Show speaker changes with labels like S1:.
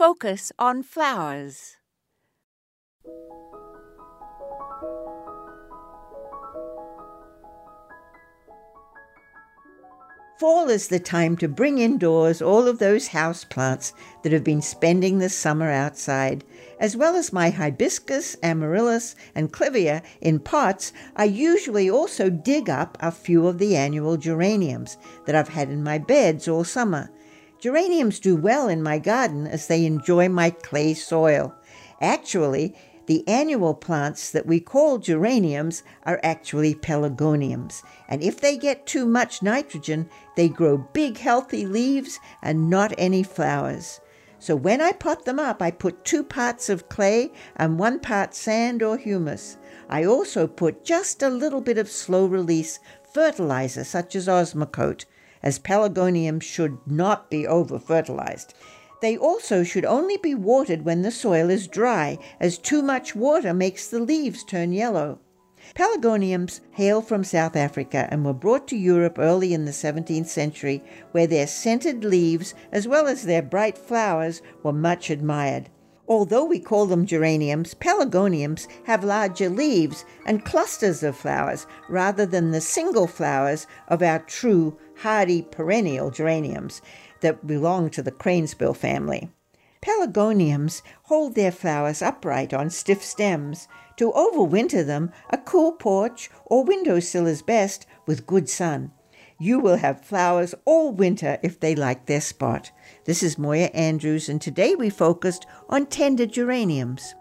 S1: focus on flowers.
S2: Fall is the time to bring indoors all of those house plants that have been spending the summer outside, as well as my hibiscus, amaryllis, and clivia in pots. I usually also dig up a few of the annual geraniums that I've had in my beds all summer. Geraniums do well in my garden as they enjoy my clay soil. Actually, the annual plants that we call geraniums are actually pelargoniums, and if they get too much nitrogen, they grow big, healthy leaves and not any flowers. So when I pot them up, I put two parts of clay and one part sand or humus. I also put just a little bit of slow release fertilizer, such as Osmocote, as pelargoniums should not be over fertilized. They also should only be watered when the soil is dry, as too much water makes the leaves turn yellow. Pelargoniums hail from South Africa and were brought to Europe early in the 17th century, where their scented leaves, as well as their bright flowers, were much admired. Although we call them geraniums, pelargoniums have larger leaves and clusters of flowers rather than the single flowers of our true hardy perennial geraniums that belong to the cranesbill family. Pelargoniums hold their flowers upright on stiff stems. To overwinter them, a cool porch or windowsill is best with good sun. You will have flowers all winter if they like their spot. This is Moya Andrews, and today we focused on tender geraniums.